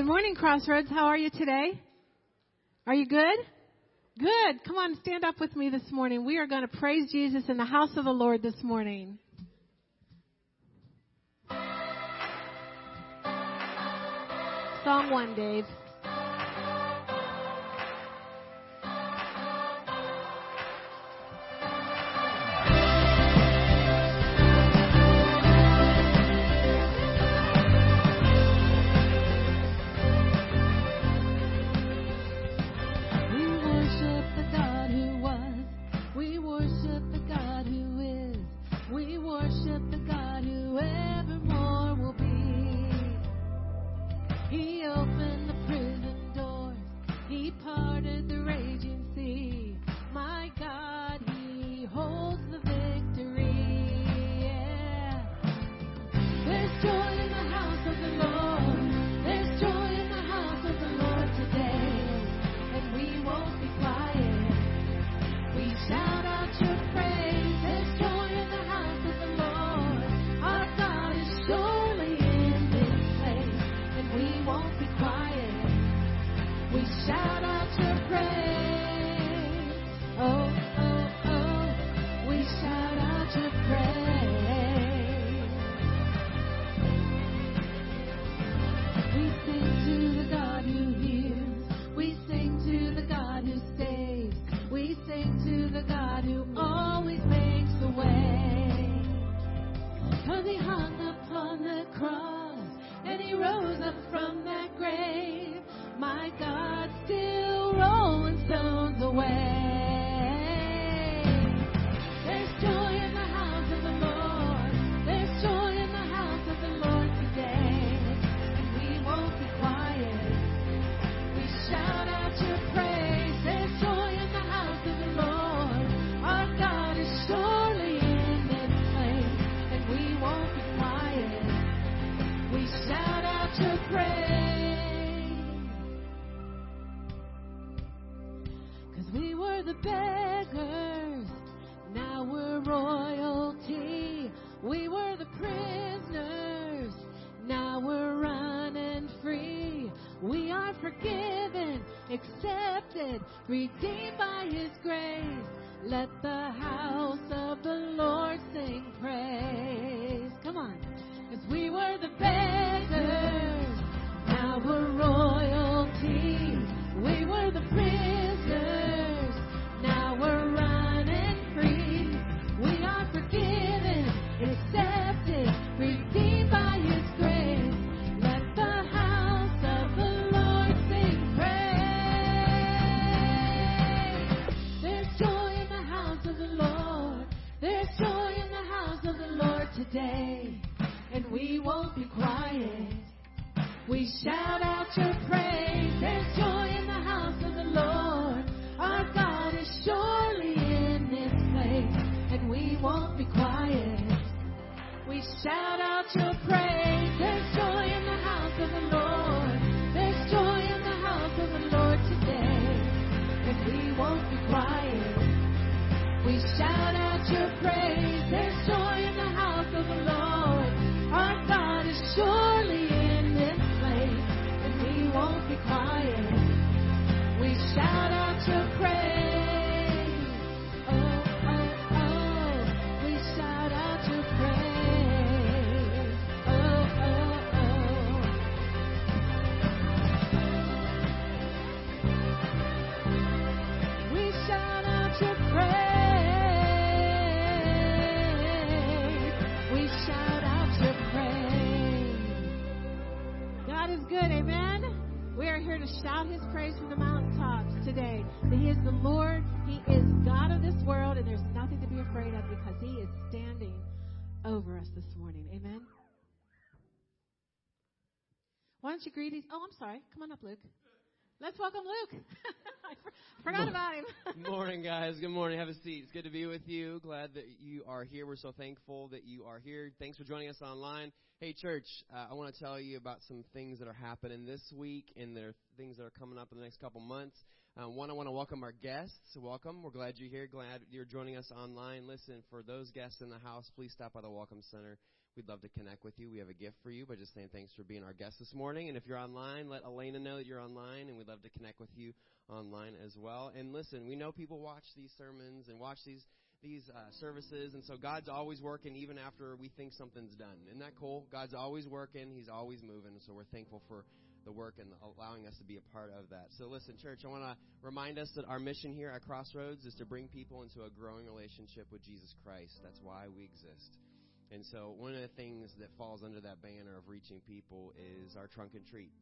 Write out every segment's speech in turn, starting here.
Good morning, Crossroads. How are you today? Are you good? Good. Come on, stand up with me this morning. We are going to praise Jesus in the house of the Lord this morning. Psalm 1, Dave. over us this morning. Amen. Why don't you greet these? Oh, I'm sorry. Come on up, Luke. Let's welcome Luke. I forgot about him. morning, guys. Good morning. Have a seat. It's good to be with you. Glad that you are here. We're so thankful that you are here. Thanks for joining us online. Hey, church, uh, I want to tell you about some things that are happening this week and there are things that are coming up in the next couple months. Um, one, I want to welcome our guests. Welcome. We're glad you're here. Glad you're joining us online. Listen, for those guests in the house, please stop by the Welcome Center. We'd love to connect with you. We have a gift for you by just saying thanks for being our guest this morning. And if you're online, let Elena know that you're online, and we'd love to connect with you online as well. And listen, we know people watch these sermons and watch these these uh, services, and so God's always working even after we think something's done. Isn't that cool? God's always working. He's always moving. So we're thankful for the work and allowing us to be a part of that. So listen, church, I want to remind us that our mission here at Crossroads is to bring people into a growing relationship with Jesus Christ. That's why we exist. And so one of the things that falls under that banner of reaching people is our trunk and treat.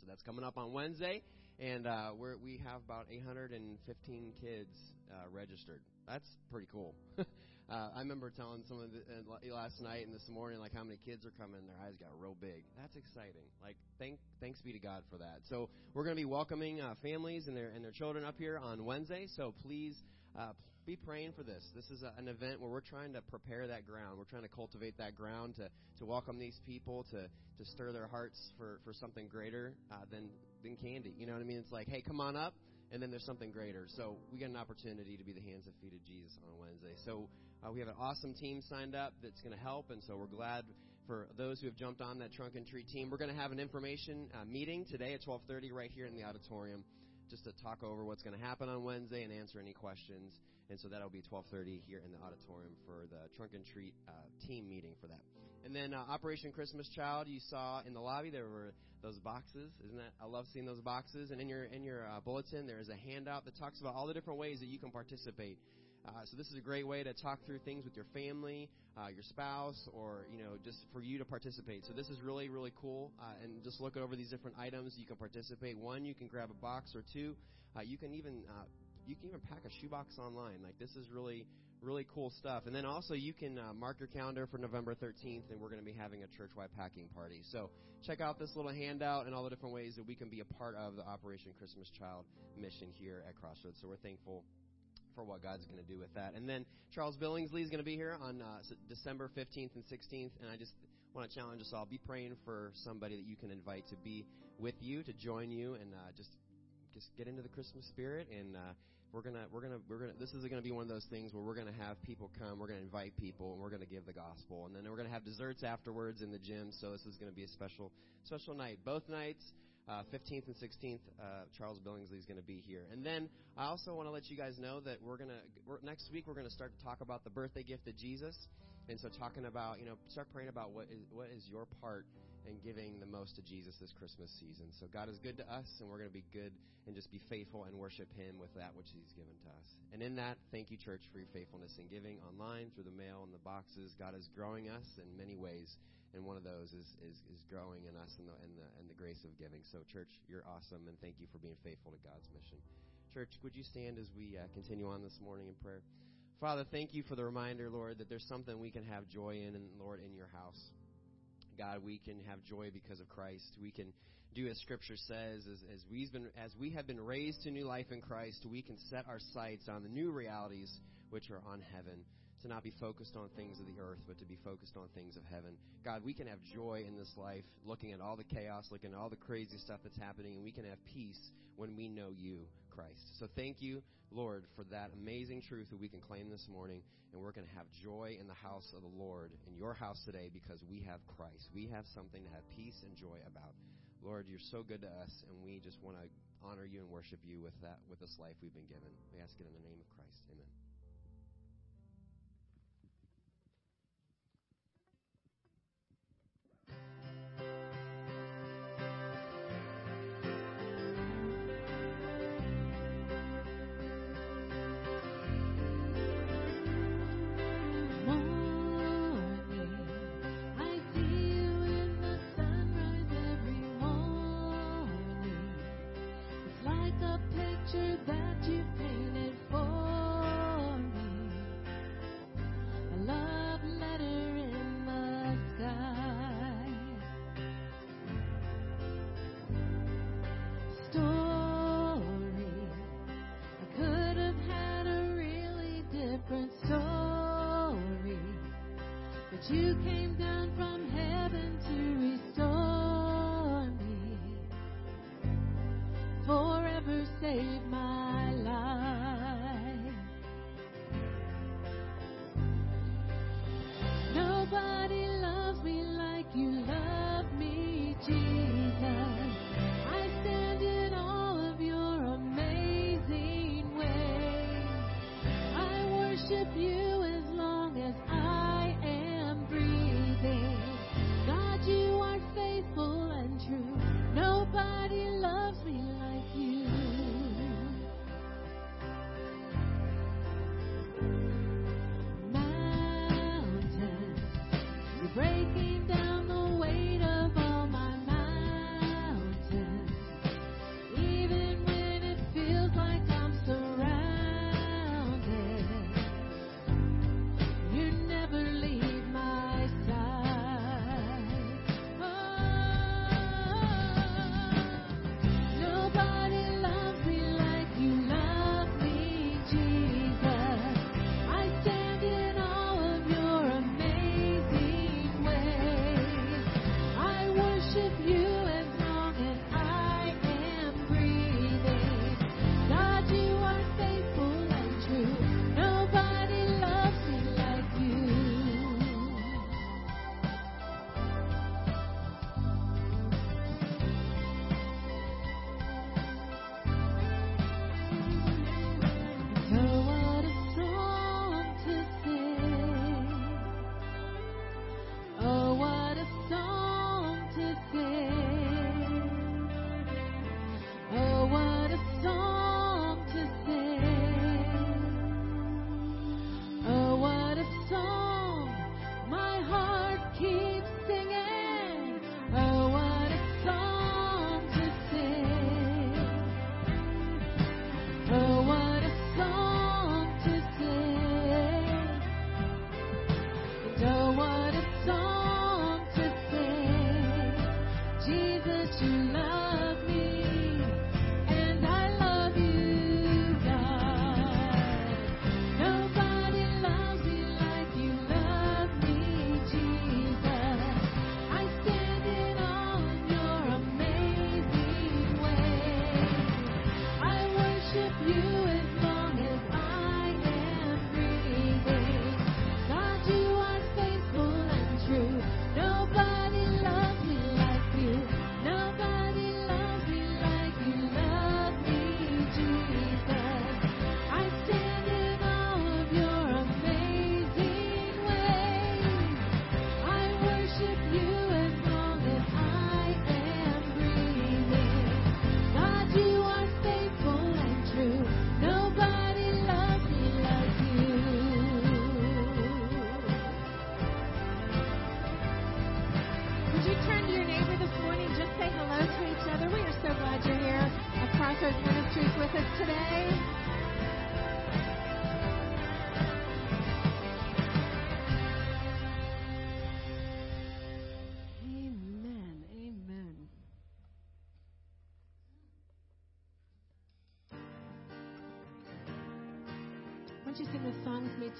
So that's coming up on Wednesday, and uh, we have about 815 kids uh, registered. That's pretty cool. Uh, I remember telling someone uh, last night and this morning, like how many kids are coming, their eyes got real big. That's exciting. Like, thank, thanks be to God for that. So we're going to be welcoming uh, families and their and their children up here on Wednesday. So please uh, be praying for this. This is a, an event where we're trying to prepare that ground. We're trying to cultivate that ground to to welcome these people, to to stir their hearts for for something greater uh, than than candy. You know what I mean? It's like, hey, come on up and then there's something greater. So we get an opportunity to be the hands and feet of Jesus on Wednesday. So uh, we have an awesome team signed up that's going to help, and so we're glad for those who have jumped on that trunk and treat team. We're going to have an information uh, meeting today at 12:30 right here in the auditorium, just to talk over what's going to happen on Wednesday and answer any questions. And so that'll be 12:30 here in the auditorium for the trunk and treat uh, team meeting for that. And then uh, Operation Christmas Child, you saw in the lobby there were those boxes. Isn't that? I love seeing those boxes. And in your in your uh, bulletin, there is a handout that talks about all the different ways that you can participate. Uh, so this is a great way to talk through things with your family, uh, your spouse, or you know just for you to participate. So this is really really cool. Uh, and just look over these different items you can participate. One, you can grab a box, or two, uh, you can even uh, you can even pack a shoebox online. Like this is really really cool stuff. And then also you can uh, mark your calendar for November 13th, and we're going to be having a church-wide packing party. So check out this little handout and all the different ways that we can be a part of the Operation Christmas Child mission here at Crossroads. So we're thankful for what God's going to do with that. And then Charles Billingsley is going to be here on uh, December 15th and 16th, and I just want to challenge us all: be praying for somebody that you can invite to be with you, to join you, and uh, just just get into the Christmas spirit and. Uh, we're gonna we're gonna we're gonna this is gonna be one of those things where we're gonna have people come we're gonna invite people and we're gonna give the gospel. And then we're gonna have desserts afterwards in the gym so this is gonna be a special special night. Both nights uh, 15th and 16th uh, charles billingsley is going to be here. And then i also want to let you guys know that we're going to next week we're going to start to talk about the birthday gift of jesus. And so talking about you know start praying about what is what is your part and giving the most to Jesus this Christmas season. So God is good to us, and we're going to be good and just be faithful and worship Him with that which He's given to us. And in that, thank you, church, for your faithfulness in giving online, through the mail, and the boxes. God is growing us in many ways, and one of those is, is, is growing in us in the, in, the, in the grace of giving. So, church, you're awesome, and thank you for being faithful to God's mission. Church, would you stand as we uh, continue on this morning in prayer? Father, thank you for the reminder, Lord, that there's something we can have joy in, and Lord, in your house. God, we can have joy because of Christ. We can do as Scripture says, as, as we've been, as we have been raised to new life in Christ, we can set our sights on the new realities which are on heaven. To not be focused on things of the earth, but to be focused on things of heaven. God, we can have joy in this life, looking at all the chaos, looking at all the crazy stuff that's happening, and we can have peace when we know you, Christ. So thank you, Lord, for that amazing truth that we can claim this morning. And we're going to have joy in the house of the Lord, in your house today, because we have Christ. We have something to have peace and joy about. Lord, you're so good to us, and we just want to honor you and worship you with that, with this life we've been given. We ask it in the name of Christ. Amen.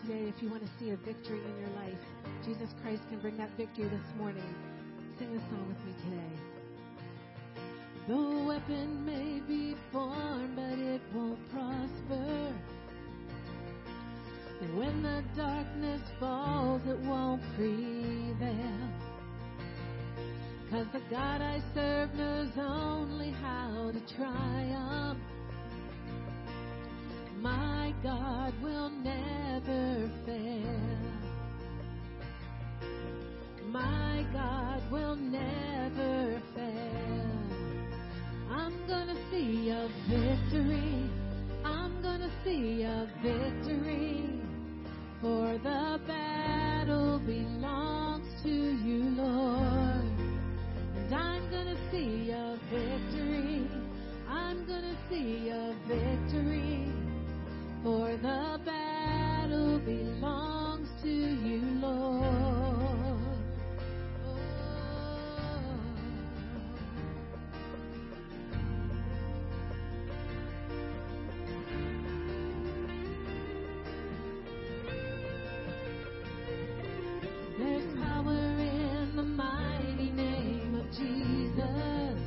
Today if you want to see a victory in your life? Jesus Christ can bring that victory this morning. Sing this song with me today. The weapon may be formed, but it won't prosper. When the darkness falls, it won't prevail. Cause the God I serve knows only how to triumph. My God will never fail. My God will never fail. I'm gonna see a victory. I'm gonna see a victory. For the battle belongs to you, Lord. And I'm gonna see a victory. I'm gonna see a victory. For the battle belongs to you, Lord. Oh. There's power in the mighty name of Jesus.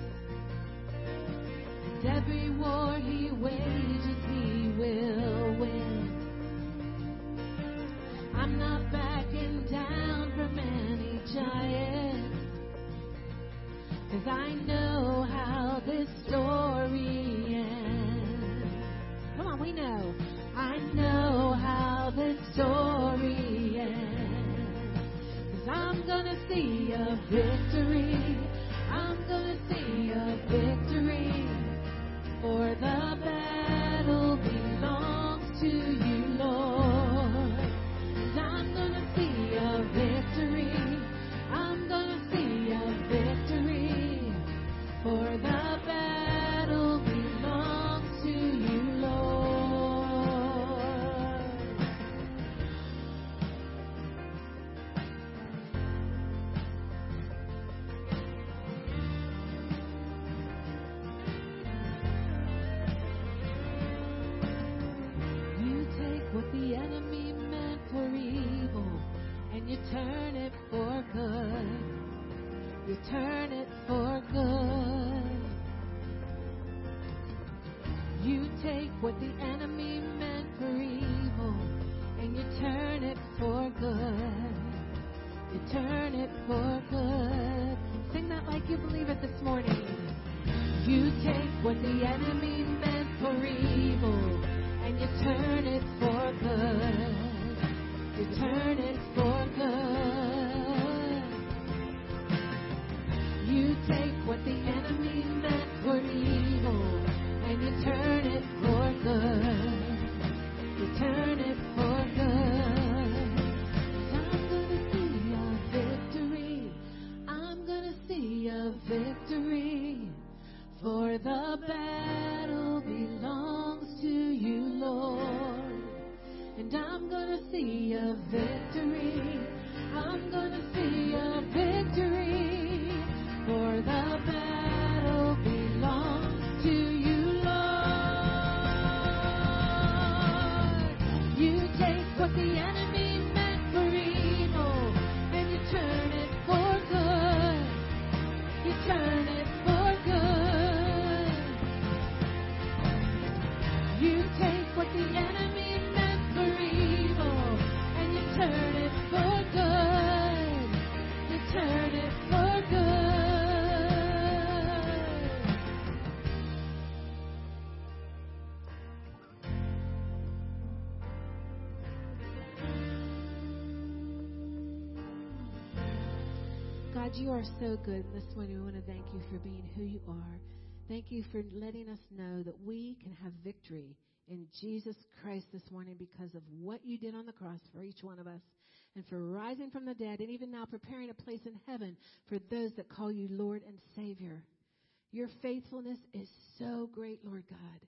And every war he wages, he will it you are so good. This morning, we want to thank you for being who you are. Thank you for letting us know that we can have victory in Jesus Christ this morning because of what you did on the cross for each one of us and for rising from the dead and even now preparing a place in heaven for those that call you Lord and Savior. Your faithfulness is so great, Lord God.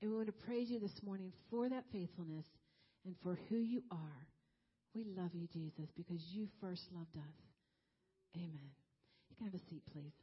And we want to praise you this morning for that faithfulness and for who you are. We love you, Jesus, because you first loved us. Amen. You can have a seat, please.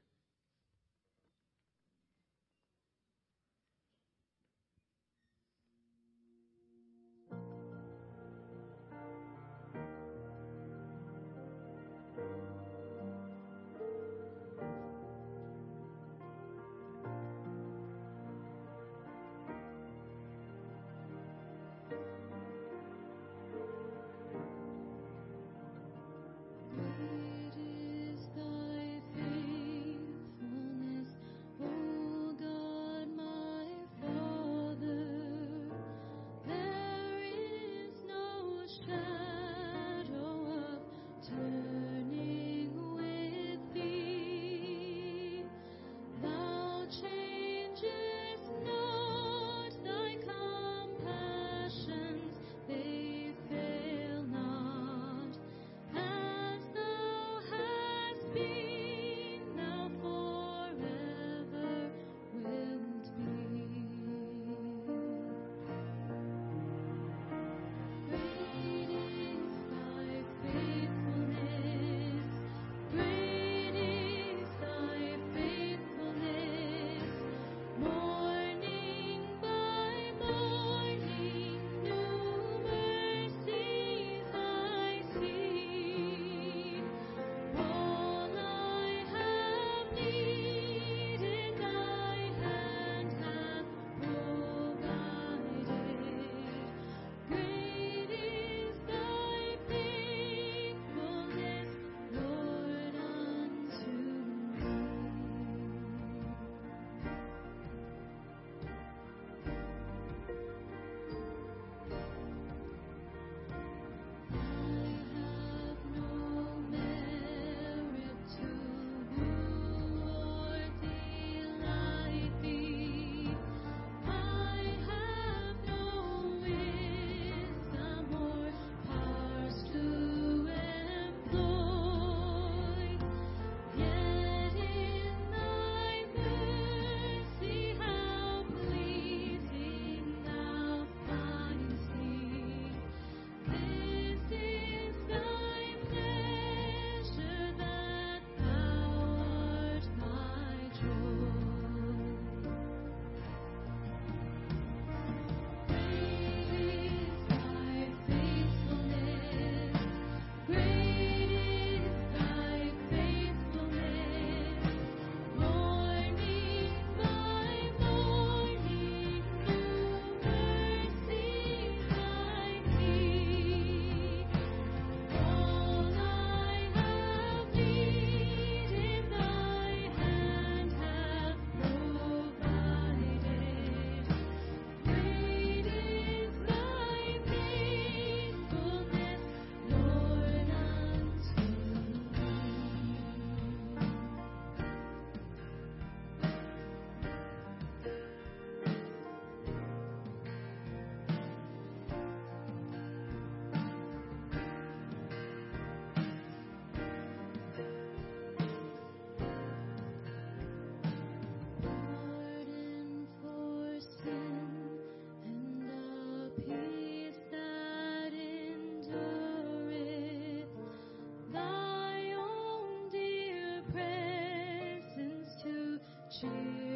Jesus.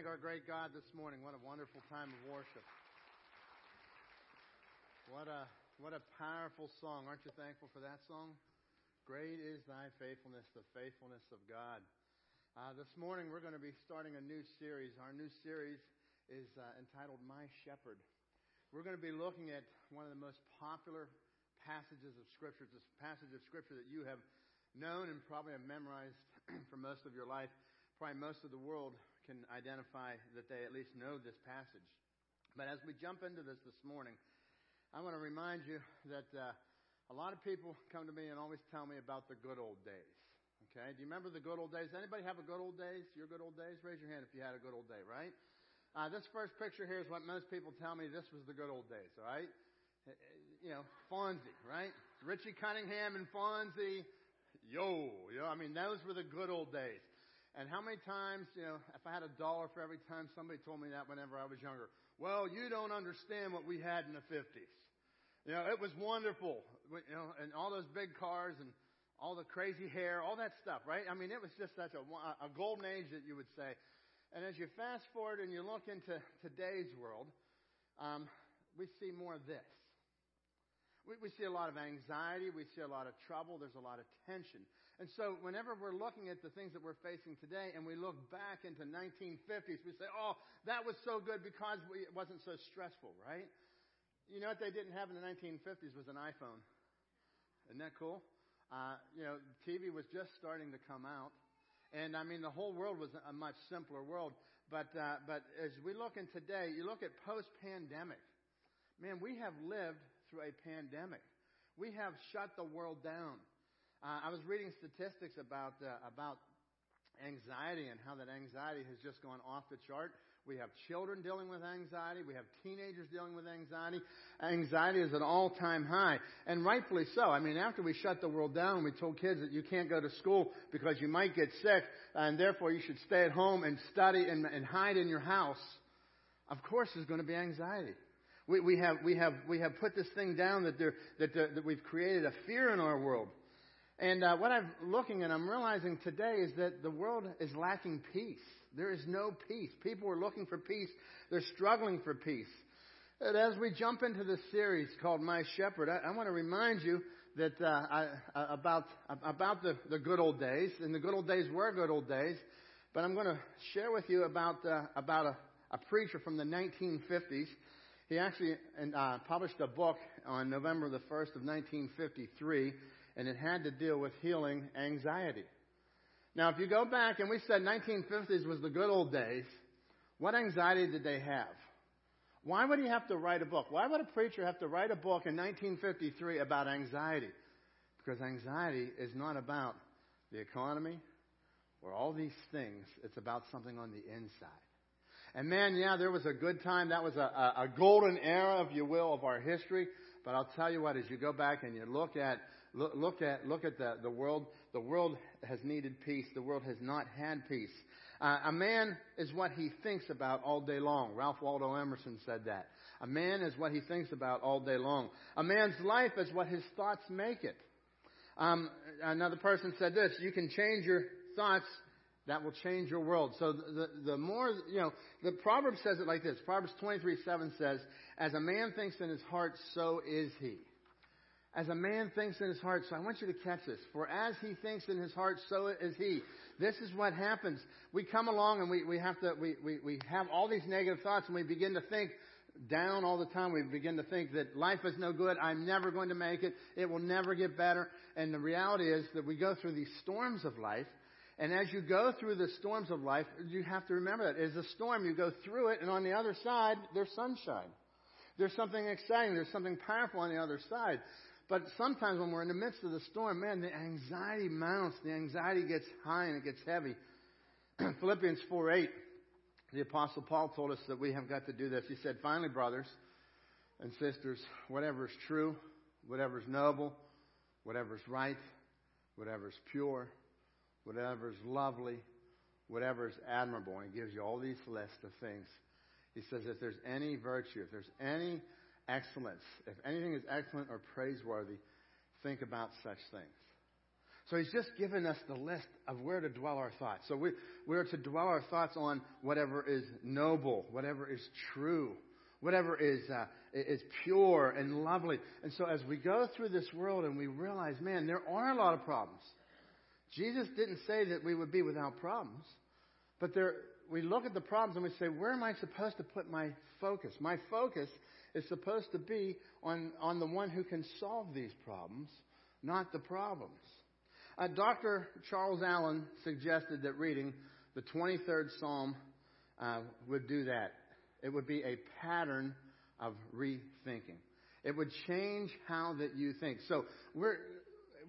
Thank our great God this morning. What a wonderful time of worship. What a, what a powerful song. Aren't you thankful for that song? Great is thy faithfulness, the faithfulness of God. Uh, this morning we're going to be starting a new series. Our new series is uh, entitled My Shepherd. We're going to be looking at one of the most popular passages of Scripture, It's a passage of Scripture that you have known and probably have memorized for most of your life. Probably most of the world can identify that they at least know this passage. But as we jump into this this morning, I want to remind you that uh, a lot of people come to me and always tell me about the good old days. Okay, do you remember the good old days? Anybody have a good old days? Your good old days? Raise your hand if you had a good old day, right? Uh, this first picture here is what most people tell me this was the good old days, all right? Uh, uh, you know, Fonzie, right? Richie Cunningham and Fonzie. Yo, you know, I mean, those were the good old days. And how many times, you know, if I had a dollar for every time somebody told me that whenever I was younger, well, you don't understand what we had in the 50s. You know, it was wonderful, you know, and all those big cars and all the crazy hair, all that stuff, right? I mean, it was just such a, a golden age that you would say. And as you fast forward and you look into today's world, um, we see more of this. We, we see a lot of anxiety. We see a lot of trouble. There's a lot of tension. And so whenever we're looking at the things that we're facing today and we look back into 1950s, we say, oh, that was so good because we, it wasn't so stressful, right? You know what they didn't have in the 1950s was an iPhone. Isn't that cool? Uh, you know, TV was just starting to come out. And I mean, the whole world was a much simpler world. But, uh, but as we look in today, you look at post-pandemic. Man, we have lived through a pandemic. We have shut the world down. Uh, I was reading statistics about uh, about anxiety and how that anxiety has just gone off the chart. We have children dealing with anxiety. We have teenagers dealing with anxiety. Anxiety is at an all-time high, and rightfully so. I mean, after we shut the world down, and we told kids that you can't go to school because you might get sick, and therefore you should stay at home and study and, and hide in your house. Of course, there's going to be anxiety. We, we, have, we, have, we have put this thing down that, there, that, uh, that we've created a fear in our world. And uh, what I'm looking and I'm realizing today is that the world is lacking peace. There is no peace. People are looking for peace. They're struggling for peace. And as we jump into this series called My Shepherd, I, I want to remind you that uh, I, uh, about about the, the good old days, and the good old days were good old days. But I'm going to share with you about uh, about a, a preacher from the 1950s he actually uh, published a book on November the 1st of 1953, and it had to deal with healing anxiety. Now, if you go back, and we said 1950s was the good old days, what anxiety did they have? Why would he have to write a book? Why would a preacher have to write a book in 1953 about anxiety? Because anxiety is not about the economy or all these things. It's about something on the inside. And man, yeah, there was a good time. That was a, a, a golden era, if you will, of our history. But I'll tell you what, as you go back and you look at look, look at look at the, the world, the world has needed peace. The world has not had peace. Uh, a man is what he thinks about all day long. Ralph Waldo Emerson said that. A man is what he thinks about all day long. A man's life is what his thoughts make it. Um, another person said this: You can change your thoughts that will change your world. So the, the, the, more, you know, the proverb says it like this. Proverbs 23, 7 says, As a man thinks in his heart, so is he. As a man thinks in his heart, so I want you to catch this. For as he thinks in his heart, so is he. This is what happens. We come along and we, we have to, we, we, we have all these negative thoughts and we begin to think down all the time. We begin to think that life is no good. I'm never going to make it. It will never get better. And the reality is that we go through these storms of life and as you go through the storms of life, you have to remember that. As a storm, you go through it, and on the other side, there's sunshine. There's something exciting. There's something powerful on the other side. But sometimes when we're in the midst of the storm, man, the anxiety mounts. The anxiety gets high and it gets heavy. Philippians 4 8, the Apostle Paul told us that we have got to do this. He said, Finally, brothers and sisters, whatever is true, whatever is noble, whatever is right, whatever is pure, whatever is lovely, whatever is admirable. And he gives you all these lists of things. He says, if there's any virtue, if there's any excellence, if anything is excellent or praiseworthy, think about such things. So he's just given us the list of where to dwell our thoughts. So we, we're to dwell our thoughts on whatever is noble, whatever is true, whatever is, uh, is pure and lovely. And so as we go through this world and we realize, man, there are a lot of problems. Jesus didn't say that we would be without problems, but there, we look at the problems and we say, where am I supposed to put my focus? My focus is supposed to be on, on the one who can solve these problems, not the problems. Uh, Dr. Charles Allen suggested that reading the 23rd Psalm uh, would do that. It would be a pattern of rethinking. It would change how that you think. So we're,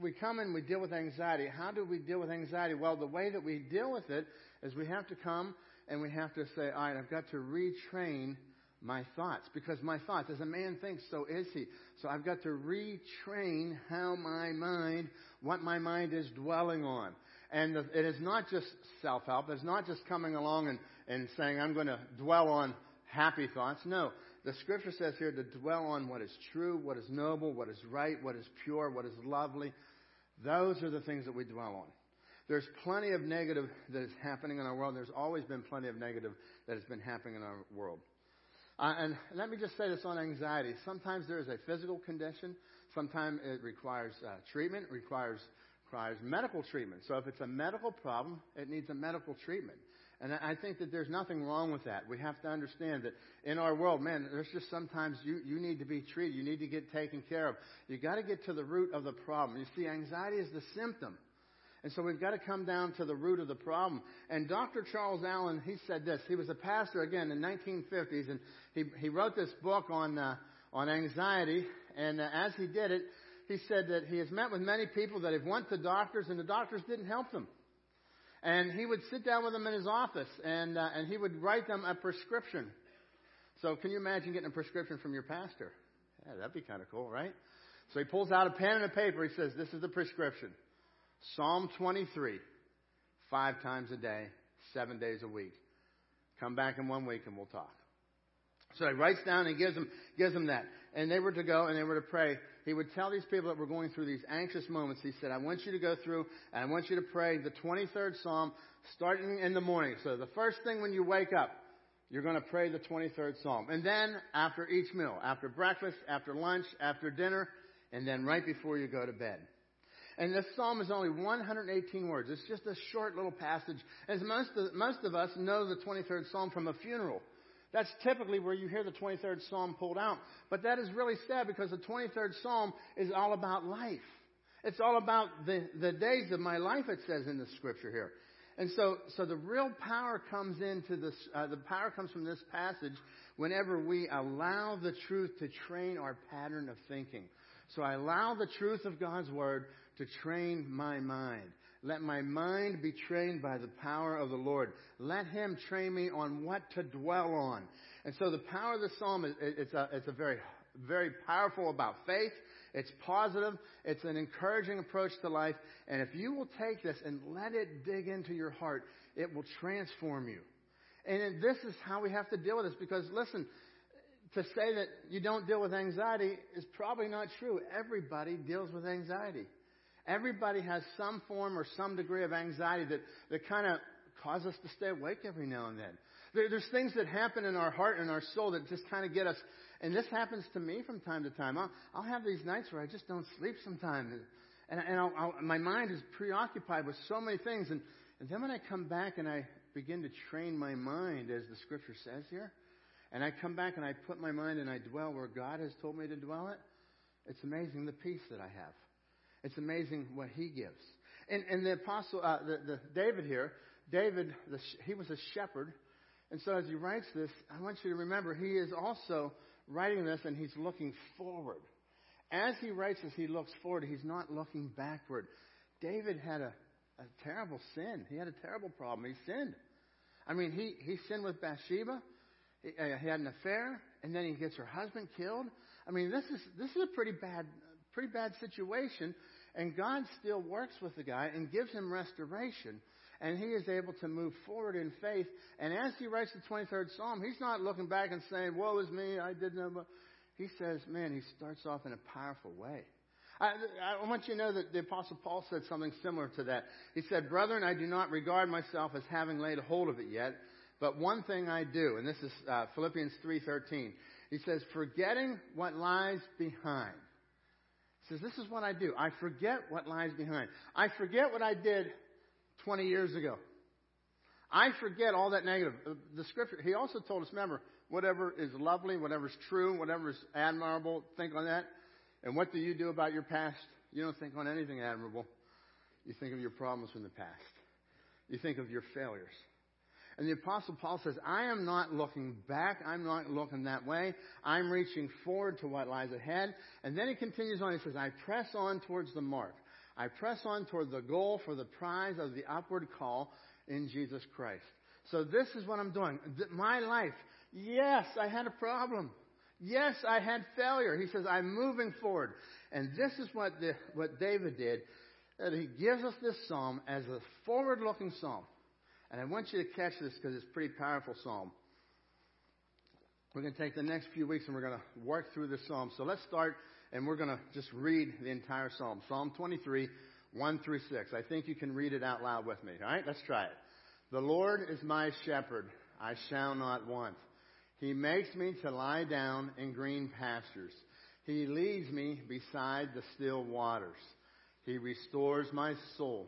we come and we deal with anxiety. How do we deal with anxiety? Well, the way that we deal with it is we have to come and we have to say, all right, I've got to retrain my thoughts because my thoughts, as a man thinks, so is he. So I've got to retrain how my mind, what my mind is dwelling on. And it is not just self-help. It's not just coming along and, and saying, I'm going to dwell on happy thoughts. No. The scripture says here to dwell on what is true, what is noble, what is right, what is pure, what is lovely. Those are the things that we dwell on. There's plenty of negative that is happening in our world. There's always been plenty of negative that has been happening in our world. Uh, and let me just say this on anxiety. Sometimes there is a physical condition. Sometimes it requires uh, treatment, requires, requires medical treatment. So if it's a medical problem, it needs a medical treatment. And I think that there's nothing wrong with that. We have to understand that in our world, man, there's just sometimes you, you need to be treated. You need to get taken care of. You got to get to the root of the problem. You see, anxiety is the symptom. And so we've got to come down to the root of the problem. And Dr. Charles Allen, he said this. He was a pastor again in the 1950s, and he, he wrote this book on, uh, on anxiety. And uh, as he did it, he said that he has met with many people that have went to doctors, and the doctors didn't help them. And he would sit down with them in his office, and, uh, and he would write them a prescription. So can you imagine getting a prescription from your pastor? Yeah, that'd be kind of cool, right? So he pulls out a pen and a paper. He says, This is the prescription. Psalm 23, five times a day, seven days a week. Come back in one week and we'll talk. So he writes down and gives them, gives them that. And they were to go and they were to pray. He would tell these people that were going through these anxious moments, he said, I want you to go through and I want you to pray the 23rd Psalm starting in the morning. So the first thing when you wake up, you're going to pray the 23rd Psalm. And then after each meal, after breakfast, after lunch, after dinner, and then right before you go to bed. And this psalm is only 118 words. It's just a short little passage. As most of, most of us know the 23rd psalm from a funeral. That's typically where you hear the 23rd psalm pulled out. But that is really sad because the 23rd psalm is all about life. It's all about the, the days of my life, it says in the scripture here. And so, so the real power comes into this, uh, the power comes from this passage whenever we allow the truth to train our pattern of thinking. So I allow the truth of God's Word to train my mind. Let my mind be trained by the power of the Lord. Let Him train me on what to dwell on. And so the power of the psalm is it's a, it's a very, very powerful about faith. It's positive. It's an encouraging approach to life. And if you will take this and let it dig into your heart, it will transform you. And this is how we have to deal with this because listen, to say that you don't deal with anxiety is probably not true. Everybody deals with anxiety. Everybody has some form or some degree of anxiety that, that kind of cause us to stay awake every now and then. There, there's things that happen in our heart and our soul that just kind of get us. And this happens to me from time to time. I'll, I'll have these nights where I just don't sleep sometimes. And, and I'll, I'll, my mind is preoccupied with so many things. And, and then when I come back and I begin to train my mind, as the scripture says here, and I come back and I put my mind and I dwell where God has told me to dwell it, it's amazing the peace that I have. It's amazing what he gives. And, and the apostle, uh, the, the David here, David, the, he was a shepherd. And so as he writes this, I want you to remember he is also writing this and he's looking forward. As he writes this, he looks forward. He's not looking backward. David had a, a terrible sin. He had a terrible problem. He sinned. I mean, he, he sinned with Bathsheba. He, uh, he had an affair, and then he gets her husband killed. I mean, this is this is a pretty bad, pretty bad situation. And God still works with the guy and gives him restoration. And he is able to move forward in faith. And as he writes the 23rd Psalm, he's not looking back and saying, Woe is me, I did no. He says, Man, he starts off in a powerful way. I, I want you to know that the Apostle Paul said something similar to that. He said, Brethren, I do not regard myself as having laid hold of it yet, but one thing I do, and this is uh, Philippians 3.13. He says, forgetting what lies behind. Says, this is what I do. I forget what lies behind. I forget what I did 20 years ago. I forget all that negative. Uh, the scripture, he also told us, remember, whatever is lovely, whatever is true, whatever is admirable, think on that. And what do you do about your past? You don't think on anything admirable. You think of your problems from the past. You think of your failures. And the Apostle Paul says, I am not looking back. I'm not looking that way. I'm reaching forward to what lies ahead. And then he continues on. He says, I press on towards the mark. I press on toward the goal for the prize of the upward call in Jesus Christ. So this is what I'm doing. My life, yes, I had a problem. Yes, I had failure. He says, I'm moving forward. And this is what, the, what David did. That he gives us this psalm as a forward looking psalm. And I want you to catch this because it's a pretty powerful psalm. We're going to take the next few weeks and we're going to work through this psalm. So let's start and we're going to just read the entire psalm. Psalm 23, 1 through 6. I think you can read it out loud with me. All right, let's try it. The Lord is my shepherd. I shall not want. He makes me to lie down in green pastures. He leads me beside the still waters. He restores my soul.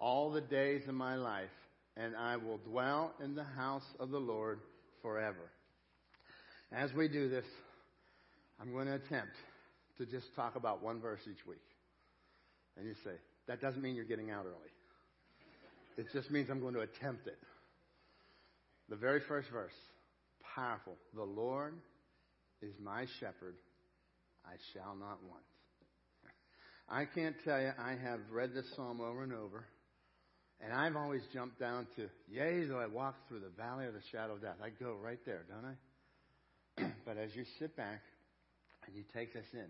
all the days of my life, and I will dwell in the house of the Lord forever. As we do this, I'm going to attempt to just talk about one verse each week. And you say, that doesn't mean you're getting out early. It just means I'm going to attempt it. The very first verse, powerful. The Lord is my shepherd, I shall not want. I can't tell you, I have read this psalm over and over, and I've always jumped down to, Yea, though I walk through the valley of the shadow of death. I go right there, don't I? but as you sit back and you take this in,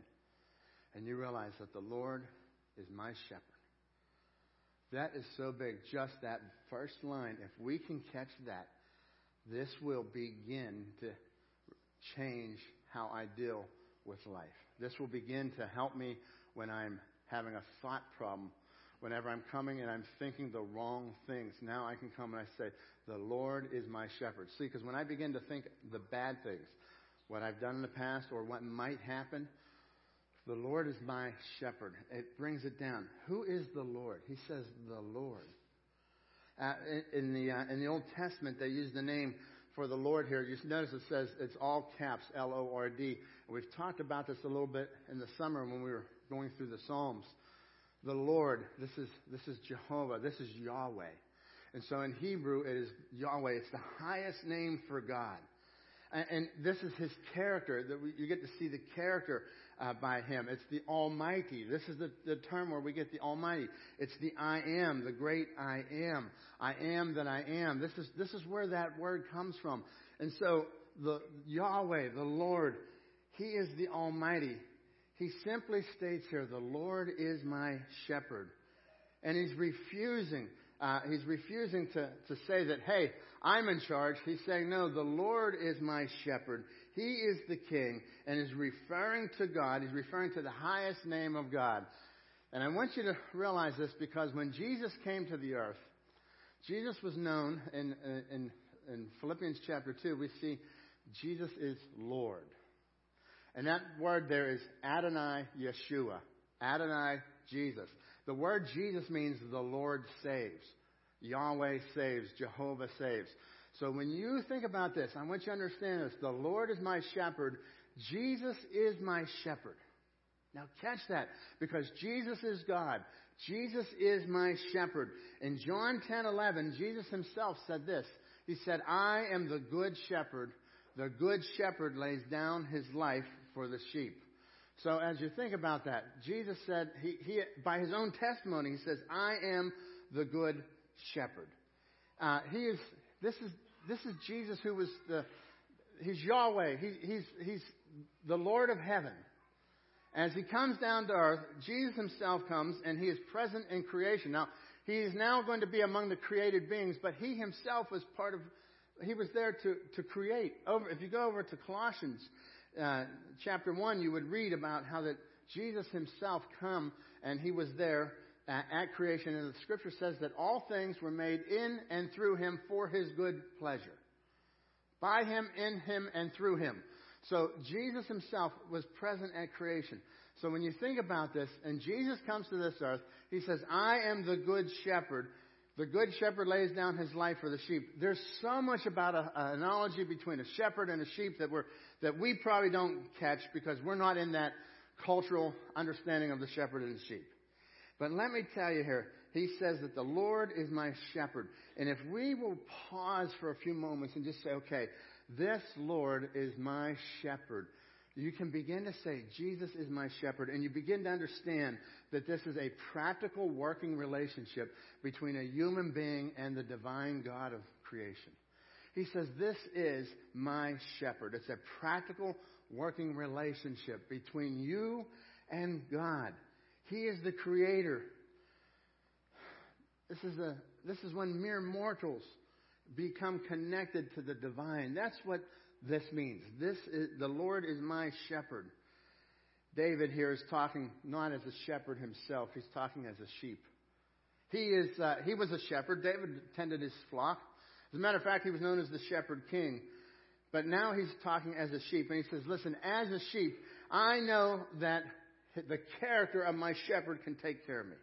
and you realize that the Lord is my shepherd, that is so big. Just that first line, if we can catch that, this will begin to change how I deal with life. This will begin to help me when I'm having a thought problem, whenever I'm coming and I'm thinking the wrong things. Now I can come and I say, The Lord is my shepherd. See, because when I begin to think the bad things, what I've done in the past or what might happen, the Lord is my shepherd. It brings it down. Who is the Lord? He says, the Lord. Uh, in, the, uh, in the Old Testament, they use the name for the Lord here. You notice it says it's all caps, L O R D. We've talked about this a little bit in the summer when we were going through the Psalms. The Lord, this is, this is Jehovah, this is Yahweh. And so in Hebrew, it is Yahweh. It's the highest name for God. And, and this is his character, that we, you get to see the character uh, by him. It's the Almighty. This is the, the term where we get the Almighty. It's the I am, the great I am. I am that I am. This is, this is where that word comes from. And so the Yahweh, the Lord, He is the Almighty. He simply states here, the Lord is my shepherd. And He's refusing uh, he's refusing to, to say that, hey, I'm in charge. He's saying, no, the Lord is my shepherd. He is the king and is referring to God. He's referring to the highest name of God. And I want you to realize this because when Jesus came to the earth, Jesus was known in, in, in Philippians chapter 2, we see Jesus is Lord. And that word there is Adonai Yeshua. Adonai Jesus. The word Jesus means the Lord saves. Yahweh saves. Jehovah saves. So when you think about this, I want you to understand this. The Lord is my shepherd. Jesus is my shepherd. Now catch that because Jesus is God. Jesus is my shepherd. In John 10:11, Jesus himself said this. He said, "I am the good shepherd. The good shepherd lays down his life for the sheep." So as you think about that, Jesus said, he, he, by his own testimony, he says, I am the good shepherd. Uh, he is, this is, this is Jesus who was the, he's Yahweh. He, he's, he's the Lord of heaven. As he comes down to earth, Jesus himself comes and he is present in creation. Now, he is now going to be among the created beings, but he himself was part of, he was there to, to create. Over, if you go over to Colossians uh, chapter 1, you would read about how that Jesus himself come and he was there at, at creation. And the scripture says that all things were made in and through him for his good pleasure. By him, in him, and through him. So Jesus himself was present at creation. So when you think about this, and Jesus comes to this earth, he says, I am the good shepherd. The good shepherd lays down his life for the sheep. There's so much about an analogy between a shepherd and a sheep that, we're, that we probably don't catch because we're not in that cultural understanding of the shepherd and the sheep. But let me tell you here, he says that the Lord is my shepherd. And if we will pause for a few moments and just say, okay, this Lord is my shepherd. You can begin to say, Jesus is my shepherd, and you begin to understand that this is a practical working relationship between a human being and the divine God of creation. He says, This is my shepherd. It's a practical working relationship between you and God. He is the creator. This is, a, this is when mere mortals become connected to the divine. That's what this means. This is, the Lord is my shepherd. David here is talking not as a shepherd himself, he's talking as a sheep. He, is, uh, he was a shepherd. David tended his flock. As a matter of fact, he was known as the shepherd king. But now he's talking as a sheep. And he says, Listen, as a sheep, I know that the character of my shepherd can take care of me.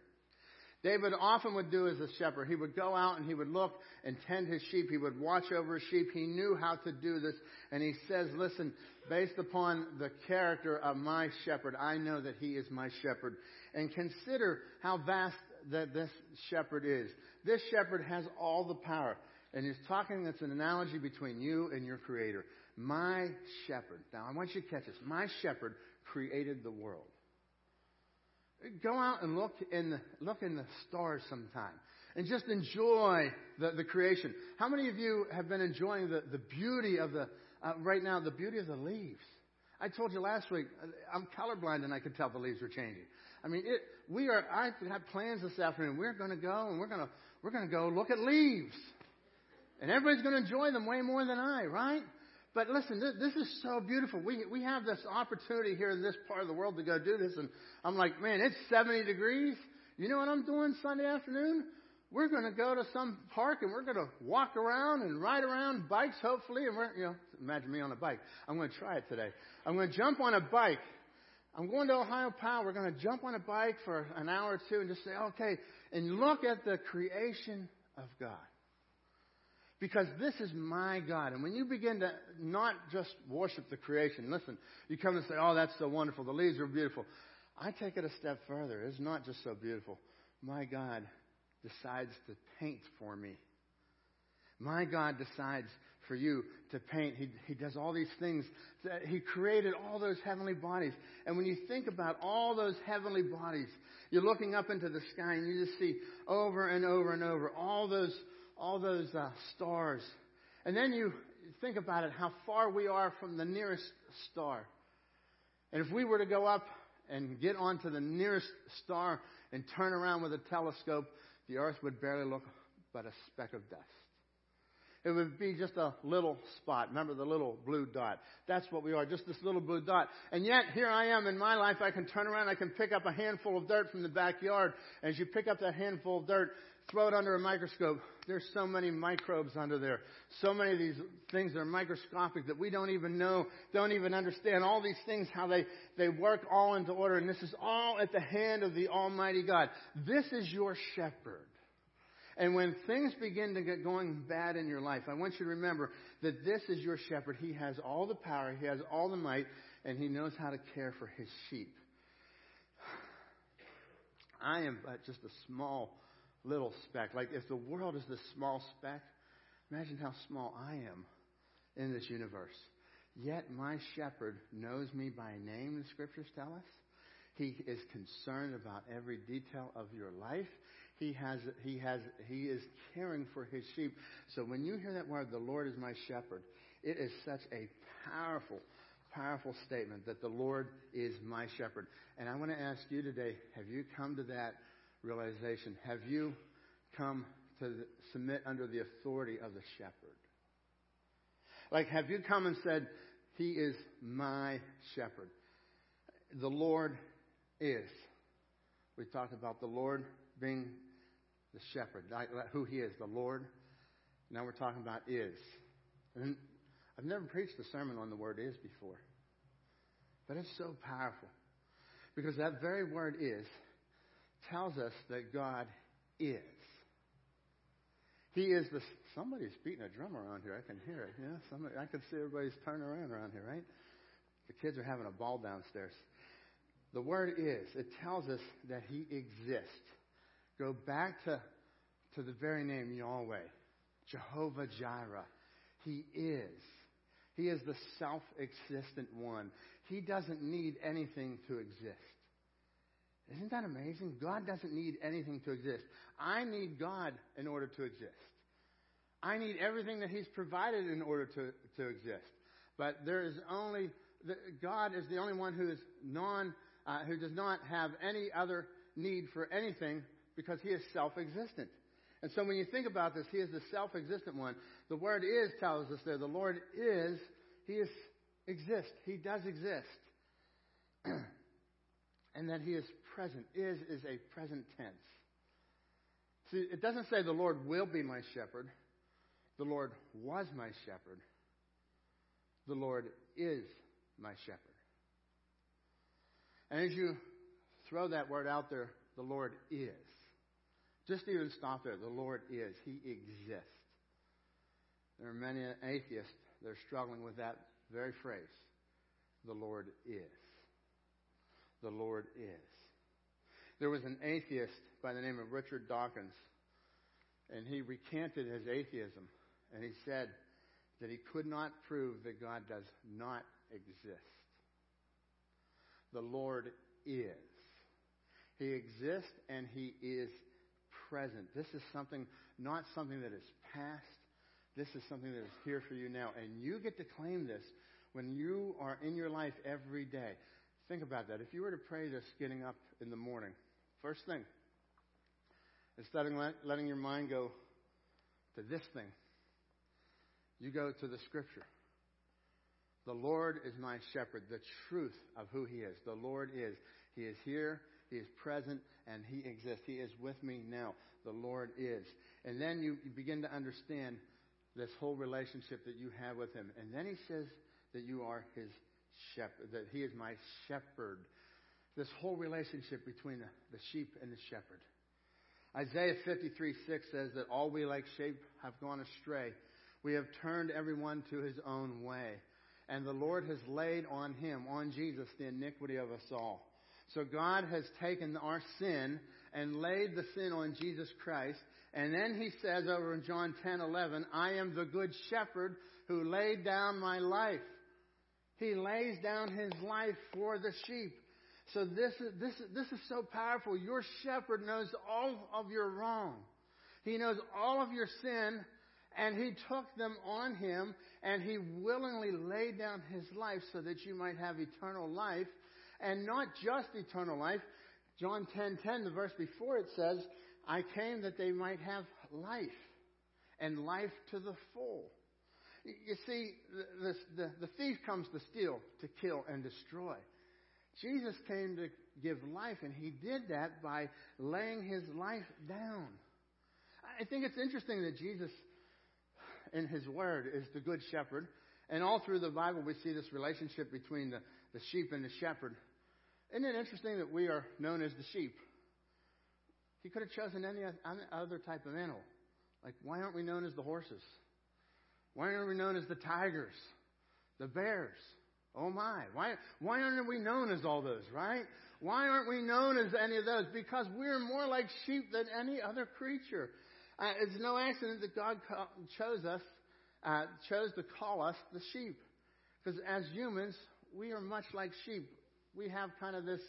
David often would do as a shepherd. He would go out and he would look and tend his sheep. He would watch over his sheep. He knew how to do this. And he says, listen, based upon the character of my shepherd, I know that he is my shepherd. And consider how vast that this shepherd is. This shepherd has all the power. And he's talking, that's an analogy between you and your creator. My shepherd. Now I want you to catch this. My shepherd created the world. Go out and look in the, look in the stars sometime and just enjoy the, the creation. How many of you have been enjoying the, the beauty of the, uh, right now, the beauty of the leaves? I told you last week, uh, I'm colorblind and I could tell the leaves are changing. I mean, it, we are, I have plans this afternoon. We're going to go and we're going to, we're going to go look at leaves. And everybody's going to enjoy them way more than I, right? But listen, this, this is so beautiful. We, we have this opportunity here in this part of the world to go do this. And I'm like, man, it's 70 degrees. You know what I'm doing Sunday afternoon? We're going to go to some park and we're going to walk around and ride around bikes, hopefully. And we're, you know, imagine me on a bike. I'm going to try it today. I'm going to jump on a bike. I'm going to Ohio Power. We're going to jump on a bike for an hour or two and just say, okay, and look at the creation of God. Because this is my God. And when you begin to not just worship the creation, listen, you come and say, oh, that's so wonderful. The leaves are beautiful. I take it a step further. It's not just so beautiful. My God decides to paint for me. My God decides for you to paint. He, he does all these things. He created all those heavenly bodies. And when you think about all those heavenly bodies, you're looking up into the sky and you just see over and over and over all those all those uh, stars. And then you think about it, how far we are from the nearest star. And if we were to go up and get onto the nearest star and turn around with a telescope, the earth would barely look but a speck of dust. It would be just a little spot. Remember the little blue dot? That's what we are, just this little blue dot. And yet, here I am in my life. I can turn around, I can pick up a handful of dirt from the backyard. As you pick up that handful of dirt, throw it under a microscope. There's so many microbes under there. So many of these things that are microscopic that we don't even know, don't even understand. All these things, how they, they work all into order. And this is all at the hand of the Almighty God. This is your shepherd. And when things begin to get going bad in your life, I want you to remember that this is your shepherd. He has all the power, he has all the might, and he knows how to care for his sheep. I am but just a small little speck. Like if the world is this small speck, imagine how small I am in this universe. Yet my shepherd knows me by name, the scriptures tell us. He is concerned about every detail of your life. He has, he has, he is caring for his sheep. So when you hear that word, the Lord is my shepherd, it is such a powerful, powerful statement that the Lord is my shepherd. And I want to ask you today, have you come to that realization? Have you come to submit under the authority of the shepherd? Like, have you come and said, He is my shepherd? The Lord is. We talked about the Lord being the shepherd, who He is, the Lord. Now we're talking about is. And I've never preached a sermon on the word is before. But it's so powerful. Because that very word is tells us that God is. He is the. Somebody's beating a drum around here. I can hear it. Yeah, somebody. I can see everybody's turning around around here, right? The kids are having a ball downstairs. The word is. It tells us that He exists. Go back to to the very name Yahweh, Jehovah Jireh. He is. He is the self-existent one. He doesn't need anything to exist. Isn't that amazing? God doesn't need anything to exist. I need God in order to exist. I need everything that He's provided in order to, to exist. But there is only, God is the only one who is non, uh, who does not have any other need for anything because He is self-existent. And so when you think about this, He is the self-existent one. The word is tells us there, the Lord is, He is, exists. He does exist. and that He is present. Is is a present tense. See, it doesn't say the Lord will be my shepherd. The Lord was my shepherd. The Lord is my shepherd. And as you throw that word out there, the Lord is. Just even stop there. The Lord is. He exists. There are many atheists that are struggling with that very phrase. The Lord is. The Lord is. There was an atheist by the name of Richard Dawkins, and he recanted his atheism, and he said that he could not prove that God does not exist. The Lord is. He exists and he is present. This is something, not something that is past. This is something that is here for you now. And you get to claim this when you are in your life every day. Think about that. If you were to pray this getting up in the morning, first thing, instead of letting your mind go to this thing, you go to the scripture. The Lord is my shepherd, the truth of who he is. The Lord is. He is here, he is present, and he exists. He is with me now. The Lord is. And then you, you begin to understand this whole relationship that you have with him. And then he says that you are his shepherd, that he is my shepherd. This whole relationship between the, the sheep and the shepherd. Isaiah 53 6 says that all we like sheep have gone astray. We have turned everyone to his own way. And the Lord has laid on him, on Jesus, the iniquity of us all. So God has taken our sin and laid the sin on Jesus Christ. And then he says over in John 10 11, I am the good shepherd who laid down my life he lays down his life for the sheep. So this is, this, this is so powerful. Your shepherd knows all of your wrong. He knows all of your sin, and he took them on him, and he willingly laid down his life so that you might have eternal life, and not just eternal life. John 10:10, 10, the verse before it says, "I came that they might have life, and life to the full." You see, the, the, the thief comes to steal, to kill, and destroy. Jesus came to give life, and he did that by laying his life down. I think it's interesting that Jesus, in his word, is the good shepherd. And all through the Bible, we see this relationship between the, the sheep and the shepherd. Isn't it interesting that we are known as the sheep? He could have chosen any other type of animal. Like, why aren't we known as the horses? Why aren't we known as the tigers, the bears? Oh my. Why, why aren't we known as all those, right? Why aren't we known as any of those? Because we're more like sheep than any other creature. Uh, it's no accident that God chose us, uh, chose to call us the sheep. Because as humans, we are much like sheep. We have kind of this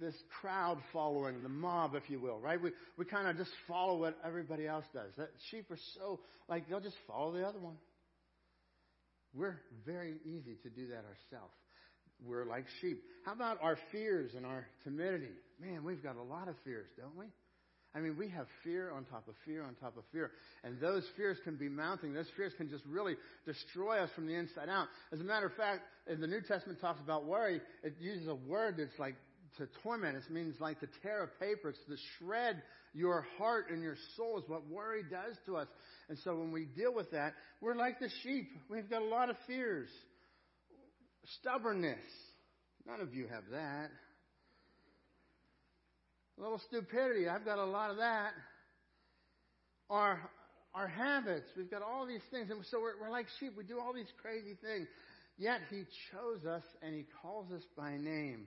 this crowd following, the mob, if you will, right? We we kind of just follow what everybody else does. That sheep are so like they'll just follow the other one. We're very easy to do that ourselves. We're like sheep. How about our fears and our timidity? Man, we've got a lot of fears, don't we? I mean, we have fear on top of fear on top of fear. And those fears can be mounting. Those fears can just really destroy us from the inside out. As a matter of fact, in the New Testament talks about worry, it uses a word that's like to torment. It means like to tear a paper. It's to shred your heart and your soul is what worry does to us. And so when we deal with that, we're like the sheep. We've got a lot of fears. Stubbornness. None of you have that. A little stupidity. I've got a lot of that. Our, our habits. We've got all these things. And so we're, we're like sheep. We do all these crazy things. Yet He chose us and He calls us by name.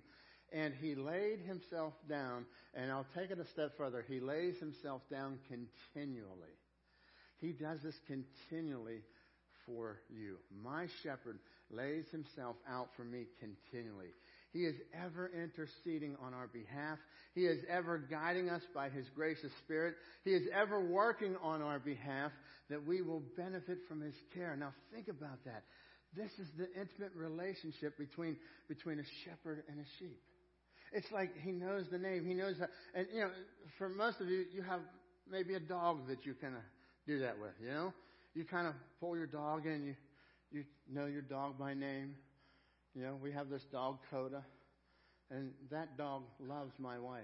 And He laid Himself down. And I'll take it a step further. He lays Himself down continually. He does this continually for you. My shepherd lays himself out for me continually. He is ever interceding on our behalf. He is ever guiding us by His gracious Spirit. He is ever working on our behalf that we will benefit from His care. Now think about that. This is the intimate relationship between, between a shepherd and a sheep. It's like He knows the name. He knows, how, and you know, for most of you, you have maybe a dog that you of do that with, you know? You kind of pull your dog in, you, you know your dog by name. You know, we have this dog, Coda, and that dog loves my wife.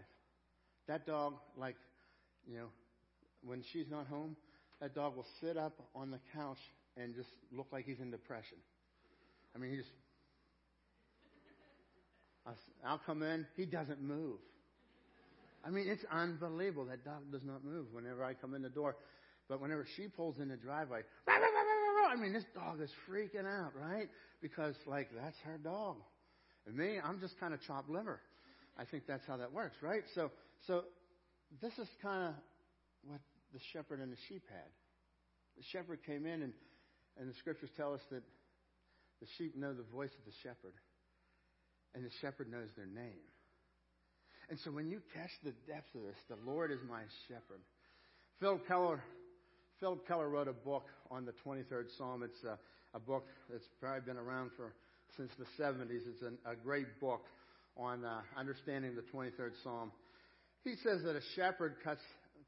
That dog, like, you know, when she's not home, that dog will sit up on the couch and just look like he's in depression. I mean, he just. I'll come in, he doesn't move. I mean, it's unbelievable. That dog does not move whenever I come in the door. But whenever she pulls in the driveway, I mean, this dog is freaking out, right? Because, like, that's her dog. And me, I'm just kind of chopped liver. I think that's how that works, right? So, so this is kind of what the shepherd and the sheep had. The shepherd came in, and, and the scriptures tell us that the sheep know the voice of the shepherd, and the shepherd knows their name. And so when you catch the depth of this, the Lord is my shepherd. Phil Keller Phillip Keller wrote a book on the 23rd Psalm. It's a, a book that's probably been around for since the 70s. It's an, a great book on uh, understanding the 23rd Psalm. He says that a shepherd cuts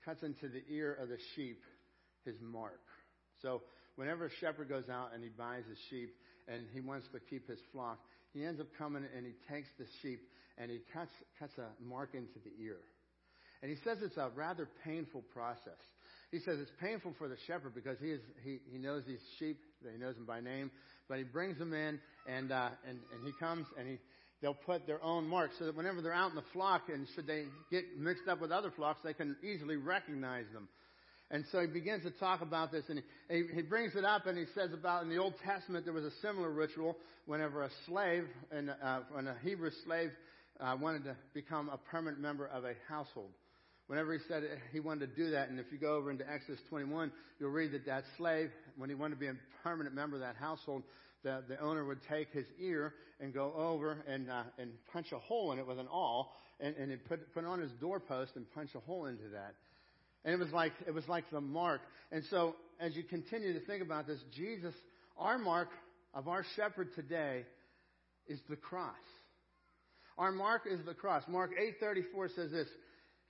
cuts into the ear of the sheep his mark. So whenever a shepherd goes out and he buys a sheep and he wants to keep his flock, he ends up coming and he takes the sheep and he cuts cuts a mark into the ear. And he says it's a rather painful process. He says it's painful for the shepherd because he, is, he, he knows these sheep, he knows them by name, but he brings them in and, uh, and, and he comes and he, they'll put their own mark so that whenever they're out in the flock and should they get mixed up with other flocks, they can easily recognize them. And so he begins to talk about this, and he, he brings it up, and he says about in the Old Testament there was a similar ritual whenever a slave, and uh, when a Hebrew slave uh, wanted to become a permanent member of a household whenever he said he wanted to do that, and if you go over into Exodus 21, you'll read that that slave, when he wanted to be a permanent member of that household, the, the owner would take his ear and go over and, uh, and punch a hole in it with an awl, and, and put, put on his doorpost and punch a hole into that. And it was like, it was like the mark. And so, as you continue to think about this, Jesus, our mark of our shepherd today is the cross. Our mark is the cross. Mark 8:34 says this,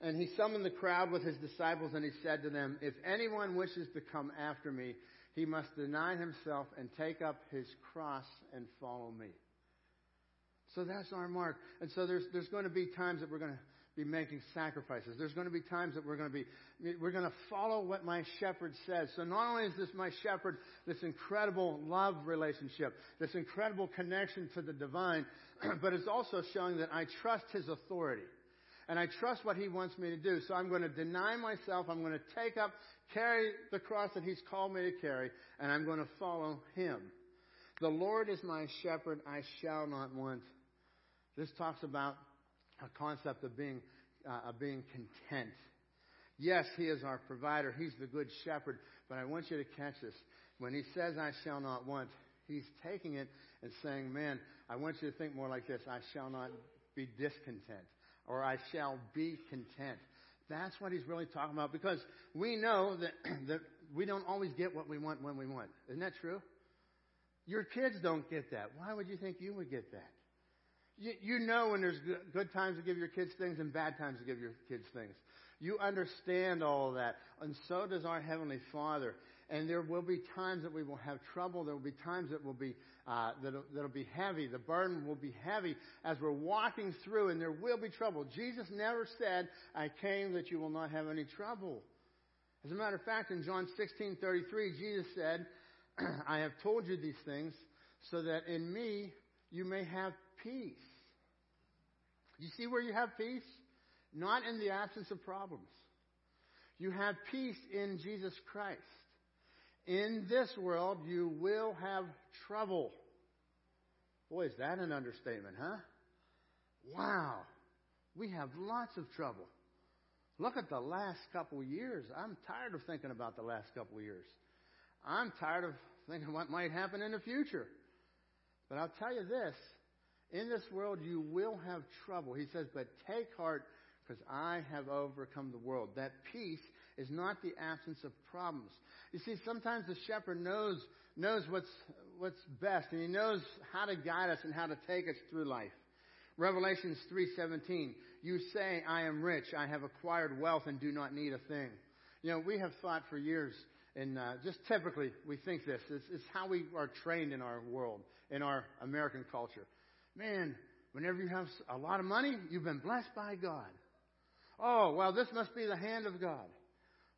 and he summoned the crowd with his disciples and he said to them, If anyone wishes to come after me, he must deny himself and take up his cross and follow me. So that's our mark. And so there's, there's going to be times that we're going to be making sacrifices. There's going to be times that we're going to be, we're going to follow what my shepherd says. So not only is this my shepherd, this incredible love relationship, this incredible connection to the divine, but it's also showing that I trust his authority and I trust what He wants me to do. So I'm going to deny myself. I'm going to take up, carry the cross that He's called me to carry, and I'm going to follow Him. The Lord is my shepherd, I shall not want. This talks about a concept of being, uh, of being content. Yes, He is our provider. He's the good shepherd. But I want you to catch this. When He says, I shall not want, He's taking it and saying, man, I want you to think more like this. I shall not be discontent or I shall be content. That's what he's really talking about because we know that, that we don't always get what we want when we want. Isn't that true? Your kids don't get that. Why would you think you would get that? You, you know when there's good times to give your kids things and bad times to give your kids things. You understand all of that. And so does our Heavenly Father. And there will be times that we will have trouble. There will be times that will be, uh, that'll, that'll be heavy. The burden will be heavy as we're walking through and there will be trouble. Jesus never said, I came that you will not have any trouble. As a matter of fact, in John 16:33, Jesus said, "I have told you these things so that in me you may have peace." You see where you have peace? Not in the absence of problems. You have peace in Jesus Christ. In this world, you will have trouble. Boy, is that an understatement, huh? Wow. We have lots of trouble. Look at the last couple years. I'm tired of thinking about the last couple years. I'm tired of thinking what might happen in the future. But I'll tell you this in this world you will have trouble. He says, but take heart because I have overcome the world. That peace is not the absence of problems. You see, sometimes the shepherd knows, knows what's, what's best and he knows how to guide us and how to take us through life. Revelations 3:17, you say, I am rich, I have acquired wealth and do not need a thing. You know, we have thought for years, and uh, just typically we think this. It's, it's how we are trained in our world, in our American culture. Man, whenever you have a lot of money, you've been blessed by God. Oh, well, this must be the hand of God.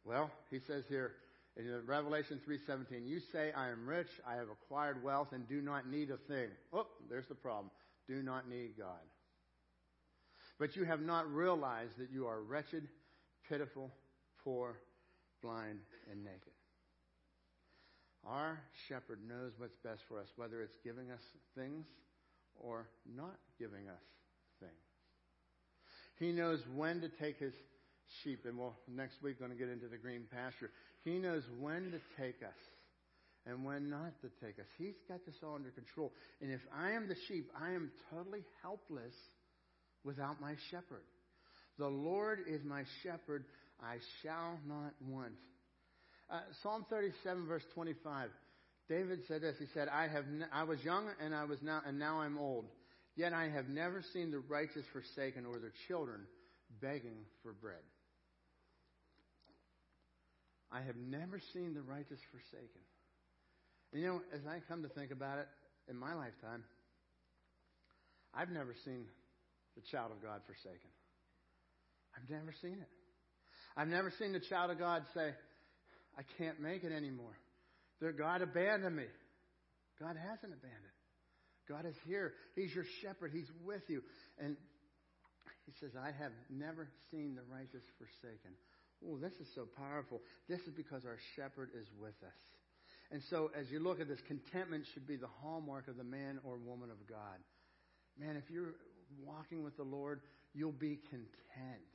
Well, he says here in Revelation 3:17, you say, I am rich, I have acquired wealth, and do not need a thing. Oh, there's the problem. Do not need God. But you have not realized that you are wretched, pitiful, poor, blind, and naked. Our shepherd knows what's best for us, whether it's giving us things or not giving us things. He knows when to take his sheep, and we'll next week going to get into the green pasture. He knows when to take us and when not to take us. He's got this all under control. And if I am the sheep, I am totally helpless without my shepherd. The Lord is my shepherd, I shall not want. Uh, Psalm 37, verse 25. David said this. He said, I, have I was young and I was now, and now I'm old. Yet I have never seen the righteous forsaken or their children begging for bread. I have never seen the righteous forsaken. You know, as I come to think about it, in my lifetime, I've never seen the child of God forsaken. I've never seen it. I've never seen the child of God say, I can't make it anymore. God abandoned me. God hasn't abandoned. God is here. He's your shepherd. He's with you. And he says, I have never seen the righteous forsaken. Oh, this is so powerful. This is because our shepherd is with us. And so, as you look at this, contentment should be the hallmark of the man or woman of God. Man, if you're walking with the Lord, you'll be content.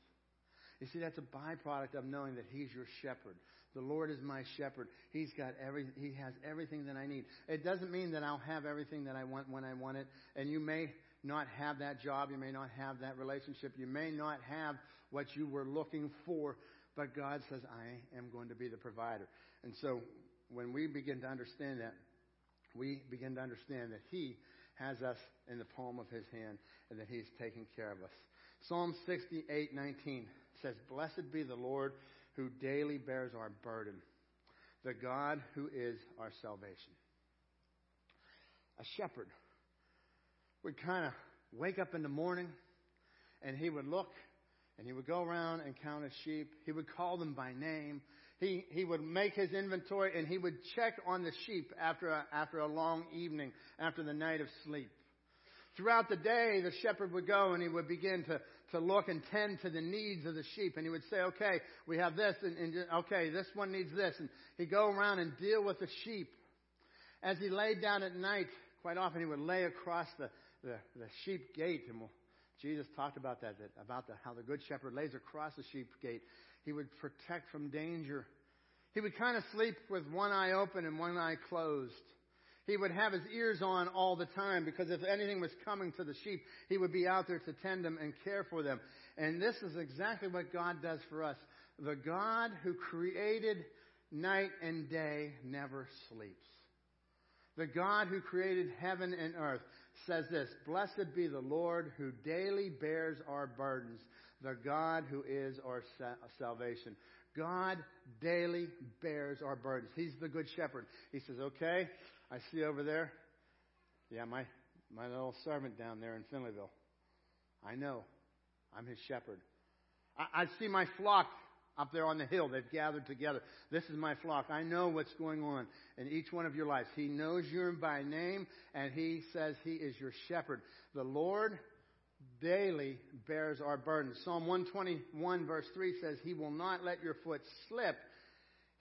You see, that's a byproduct of knowing that He's your shepherd. The Lord is my shepherd. He's got every, He has everything that I need. It doesn't mean that I'll have everything that I want when I want it. And you may not have that job. You may not have that relationship. You may not have what you were looking for. But God says, I am going to be the provider. And so when we begin to understand that, we begin to understand that He has us in the palm of His hand and that He's taking care of us. Psalm 68, 19 says, Blessed be the Lord who daily bears our burden, the God who is our salvation. A shepherd would kind of wake up in the morning and he would look and he would go around and count his sheep. He would call them by name. He, he would make his inventory and he would check on the sheep after a, after a long evening, after the night of sleep. Throughout the day, the shepherd would go and he would begin to, to look and tend to the needs of the sheep. And he would say, okay, we have this and, and okay, this one needs this. And he'd go around and deal with the sheep. As he laid down at night, quite often he would lay across the, the, the sheep gate and we'll, Jesus talked about that, that about the, how the good shepherd lays across the sheep gate. He would protect from danger. He would kind of sleep with one eye open and one eye closed. He would have his ears on all the time because if anything was coming to the sheep, he would be out there to tend them and care for them. And this is exactly what God does for us. The God who created night and day never sleeps. The God who created heaven and earth says this Blessed be the Lord who daily bears our burdens, the God who is our salvation. God daily bears our burdens. He's the good shepherd. He says, Okay, I see over there. Yeah, my, my little servant down there in Finleyville. I know. I'm his shepherd. I, I see my flock up there on the hill. They've gathered together. This is my flock. I know what's going on in each one of your lives. He knows you by name, and He says He is your shepherd. The Lord daily bears our burdens. Psalm 121, verse 3 says, He will not let your foot slip.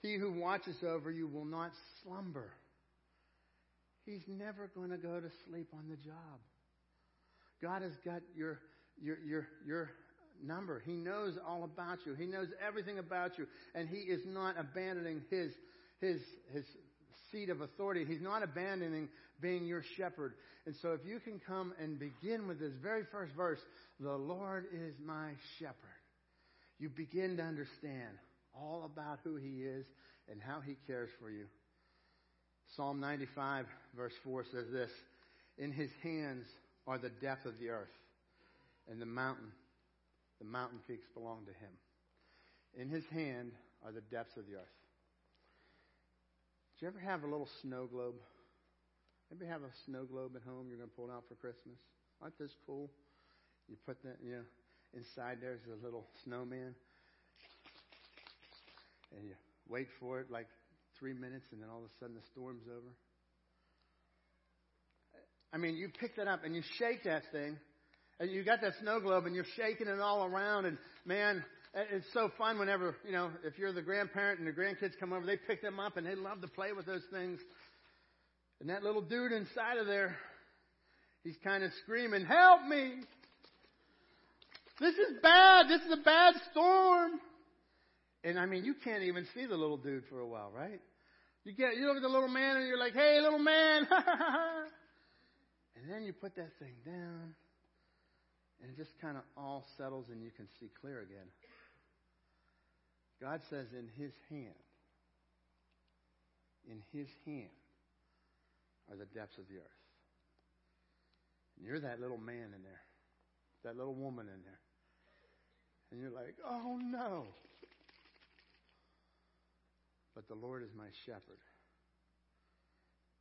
He who watches over you will not slumber. He's never going to go to sleep on the job. God has got your, your, your, your number. He knows all about you. He knows everything about you. And He is not abandoning His, His, His seat of authority. He's not abandoning being your shepherd. And so if you can come and begin with this very first verse, the Lord is my shepherd, you begin to understand all about who He is and how He cares for you. Psalm 95, verse 4 says this In His hands are the depth of the earth, and the mountain, the mountain peaks belong to Him. In His hand are the depths of the earth. Did you ever have a little snow globe? Maybe have a snow globe at home you're going to pull out for Christmas. Aren't this cool? You put that, you know, inside there's a little snowman. And you wait for it like three minutes, and then all of a sudden the storm's over. I mean, you pick that up and you shake that thing, and you got that snow globe, and you're shaking it all around, and man, it's so fun whenever, you know, if you're the grandparent and the grandkids come over, they pick them up and they love to play with those things. And that little dude inside of there, he's kind of screaming, Help me! This is bad! This is a bad storm! And I mean, you can't even see the little dude for a while, right? You get, you look at the little man and you're like, Hey, little man! and then you put that thing down and it just kind of all settles and you can see clear again. God says, in his hand, in his hand are the depths of the earth. And you're that little man in there, that little woman in there. And you're like, oh no. But the Lord is my shepherd.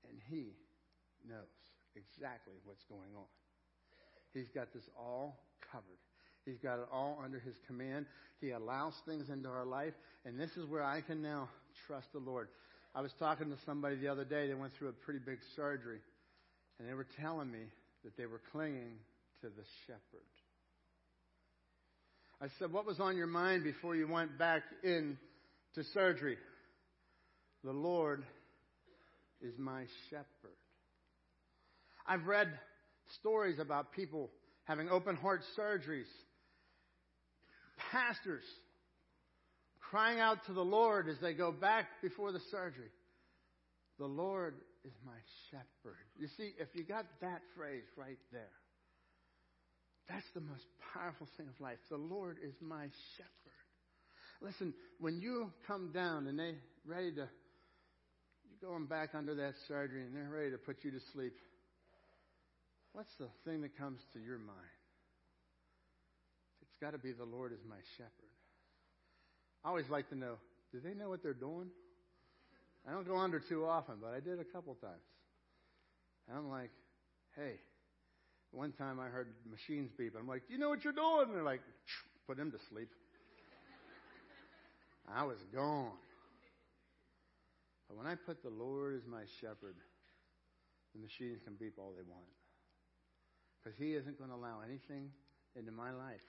And he knows exactly what's going on. He's got this all covered. He's got it all under His command. He allows things into our life. And this is where I can now trust the Lord. I was talking to somebody the other day. They went through a pretty big surgery. And they were telling me that they were clinging to the shepherd. I said, What was on your mind before you went back in to surgery? The Lord is my shepherd. I've read stories about people having open heart surgeries pastors crying out to the Lord as they go back before the surgery. The Lord is my shepherd. You see, if you got that phrase right there, that's the most powerful thing of life. The Lord is my shepherd. Listen, when you come down and they ready to, you're going back under that surgery and they're ready to put you to sleep, what's the thing that comes to your mind? It's got to be the Lord is my shepherd. I always like to know do they know what they're doing? I don't go under too often, but I did a couple times. And I'm like, hey, one time I heard machines beep. I'm like, do you know what you're doing? And they're like, put him to sleep. I was gone. But when I put the Lord as my shepherd, the machines can beep all they want. Because He isn't going to allow anything into my life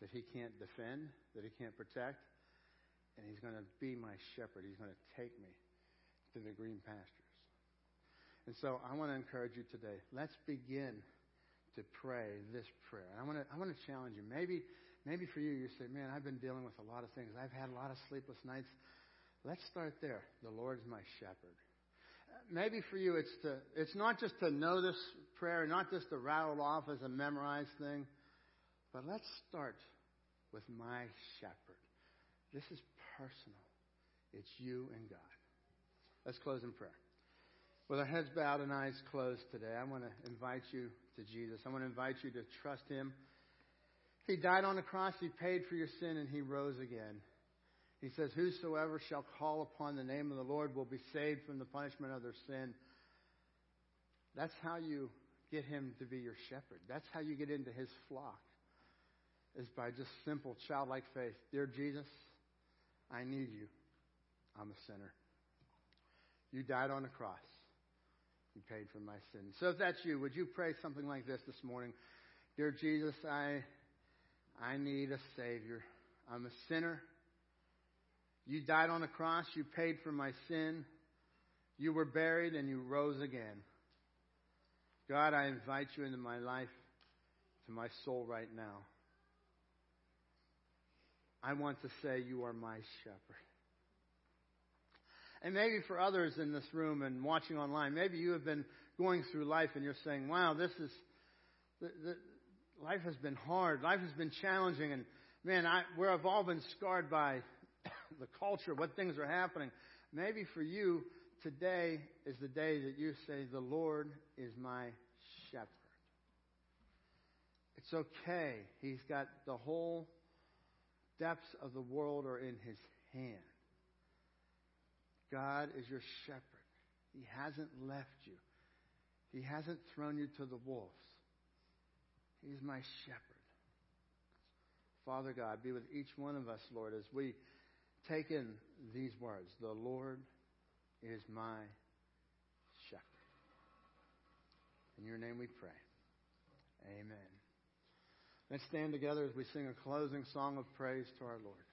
that he can't defend, that he can't protect. And he's going to be my shepherd. He's going to take me to the green pastures. And so I want to encourage you today. Let's begin to pray this prayer. I want to, I want to challenge you. Maybe, maybe for you, you say, man, I've been dealing with a lot of things. I've had a lot of sleepless nights. Let's start there. The Lord's my shepherd. maybe for you, it's to, it's not just to know this prayer, not just to rattle off as a memorized thing, but let's start with my shepherd. This is personal. It's you and God. Let's close in prayer. With our heads bowed and eyes closed today, I want to invite you to Jesus. I want to invite you to trust Him. He died on the cross, He paid for your sin, and He rose again. He says, Whosoever shall call upon the name of the Lord will be saved from the punishment of their sin. That's how you get Him to be your shepherd. That's how you get into His flock, is by just simple childlike faith. Dear Jesus, I need you. I'm a sinner. You died on the cross. You paid for my sins. So if that's you, would you pray something like this this morning? Dear Jesus, I, I need a Savior. I'm a sinner. You died on the cross. You paid for my sin. You were buried and you rose again. God, I invite you into my life, to my soul right now. I want to say you are my shepherd. And maybe for others in this room and watching online, maybe you have been going through life and you're saying, wow, this is, the, the, life has been hard. Life has been challenging. And man, I, where I've all been scarred by the culture, what things are happening. Maybe for you, today is the day that you say, The Lord is my shepherd. It's okay. He's got the whole depths of the world are in his hand. God is your shepherd. He hasn't left you. He hasn't thrown you to the wolves. He's my shepherd. Father God, be with each one of us, Lord, as we take in these words The Lord is my shepherd. In your name we pray. Amen. Let's stand together as we sing a closing song of praise to our Lord.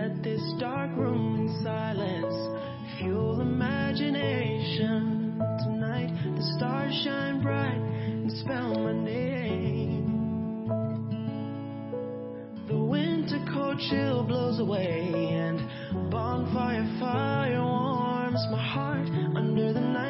let this dark room in silence fuel imagination. Tonight the stars shine bright and spell my name. The winter cold chill blows away and bonfire fire warms my heart under the night.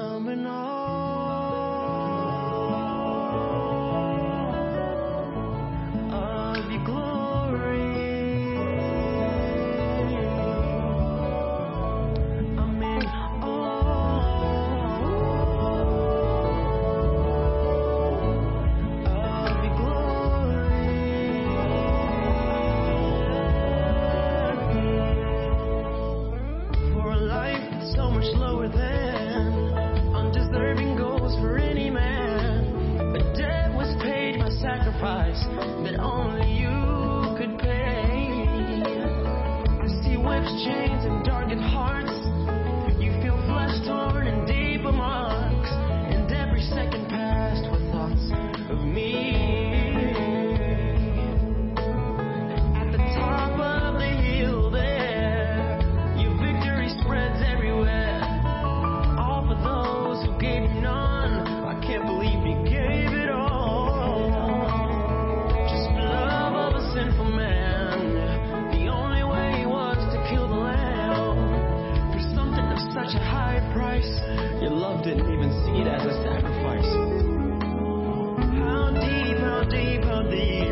Didn't even see it as a sacrifice. How deep, how deep, how deep.